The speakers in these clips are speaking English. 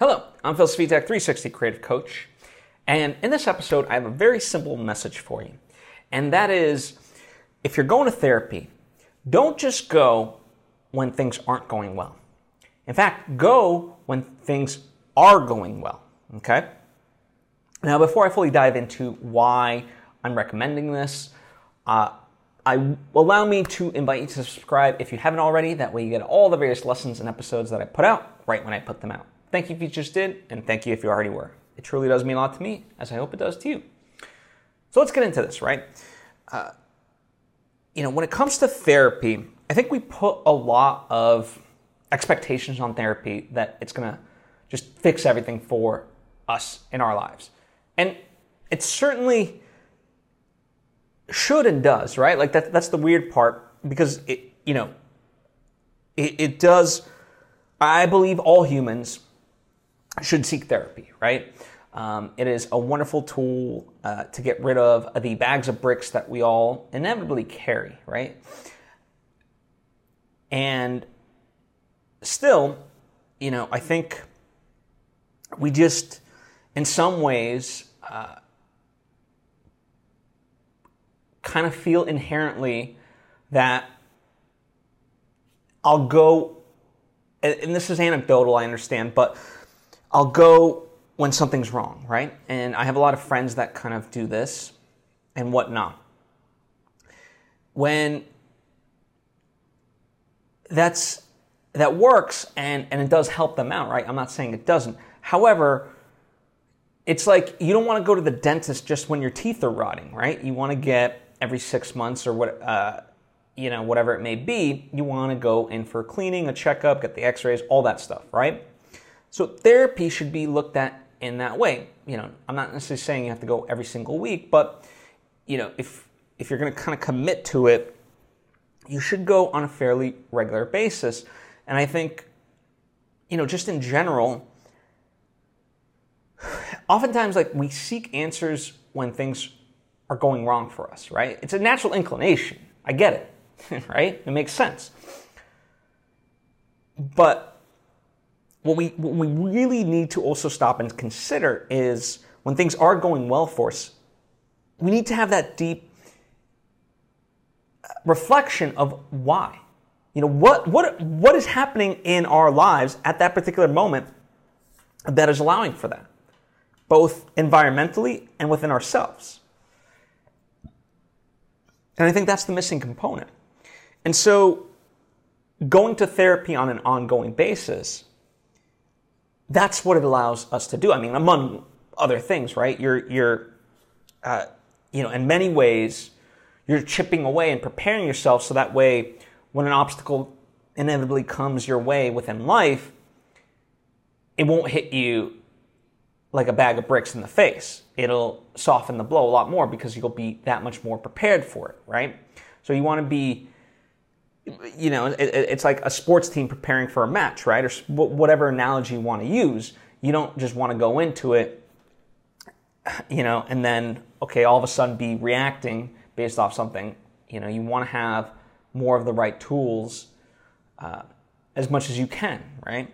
Hello, I'm Phil Svitek, 360 Creative Coach. And in this episode, I have a very simple message for you. And that is if you're going to therapy, don't just go when things aren't going well. In fact, go when things are going well. Okay? Now, before I fully dive into why I'm recommending this, uh, I allow me to invite you to subscribe if you haven't already. That way, you get all the various lessons and episodes that I put out right when I put them out. Thank you if you just did, and thank you if you already were. It truly does mean a lot to me, as I hope it does to you. So let's get into this, right? Uh, you know, when it comes to therapy, I think we put a lot of expectations on therapy that it's gonna just fix everything for us in our lives. And it certainly should and does, right? Like that, that's the weird part because it, you know, it, it does, I believe all humans should seek therapy, right? Um, it is a wonderful tool uh, to get rid of the bags of bricks that we all inevitably carry, right? And still, you know, I think we just, in some ways, uh, kind of feel inherently that I'll go, and this is anecdotal, I understand, but I'll go when something's wrong, right? And I have a lot of friends that kind of do this and whatnot. When that's that works and, and it does help them out, right? I'm not saying it doesn't. However, it's like you don't want to go to the dentist just when your teeth are rotting, right? You want to get every six months or what, uh, you know, whatever it may be. You want to go in for cleaning, a checkup, get the X-rays, all that stuff, right? So therapy should be looked at in that way. You know, I'm not necessarily saying you have to go every single week, but you know, if if you're going to kind of commit to it, you should go on a fairly regular basis. And I think, you know, just in general, oftentimes like we seek answers when things are going wrong for us, right? It's a natural inclination. I get it, right? It makes sense. But what we, what we really need to also stop and consider is when things are going well for us, we need to have that deep uh, reflection of why. You know, what, what, what is happening in our lives at that particular moment that is allowing for that, both environmentally and within ourselves. And I think that's the missing component. And so, going to therapy on an ongoing basis that's what it allows us to do. I mean, among other things, right? You're, you're, uh, you know, in many ways, you're chipping away and preparing yourself so that way, when an obstacle inevitably comes your way within life, it won't hit you like a bag of bricks in the face. It'll soften the blow a lot more because you'll be that much more prepared for it, right? So you want to be you know, it, it's like a sports team preparing for a match, right? Or whatever analogy you want to use. You don't just want to go into it, you know, and then, okay, all of a sudden be reacting based off something. You know, you want to have more of the right tools uh, as much as you can, right?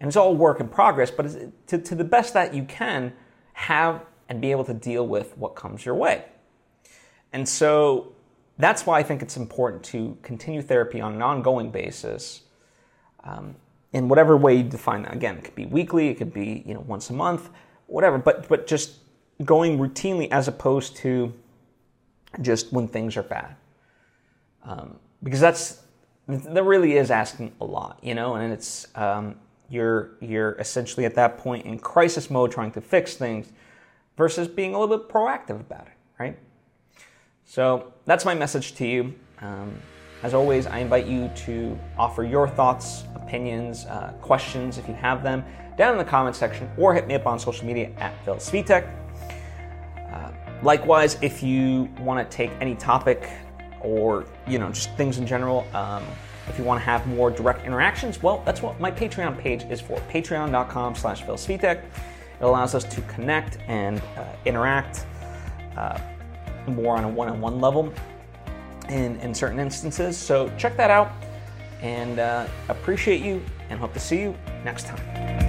And it's all work in progress, but to, to the best that you can, have and be able to deal with what comes your way. And so that's why I think it's important to continue therapy on an ongoing basis. Um, in whatever way you define that. Again, it could be weekly, it could be you know once a month, whatever. But but just going routinely as opposed to just when things are bad, um, because that's that really is asking a lot, you know. And it's um, you're you're essentially at that point in crisis mode trying to fix things versus being a little bit proactive about it, right? So that's my message to you. Um, as always, I invite you to offer your thoughts, opinions, uh, questions if you have them down in the comment section or hit me up on social media at Phil Svitek. Uh, likewise, if you want to take any topic or you know just things in general, um, if you want to have more direct interactions, well, that's what my Patreon page is for. Patreon.com slash Phil. It allows us to connect and uh, interact. More on a one on one level in, in certain instances. So check that out and uh, appreciate you and hope to see you next time.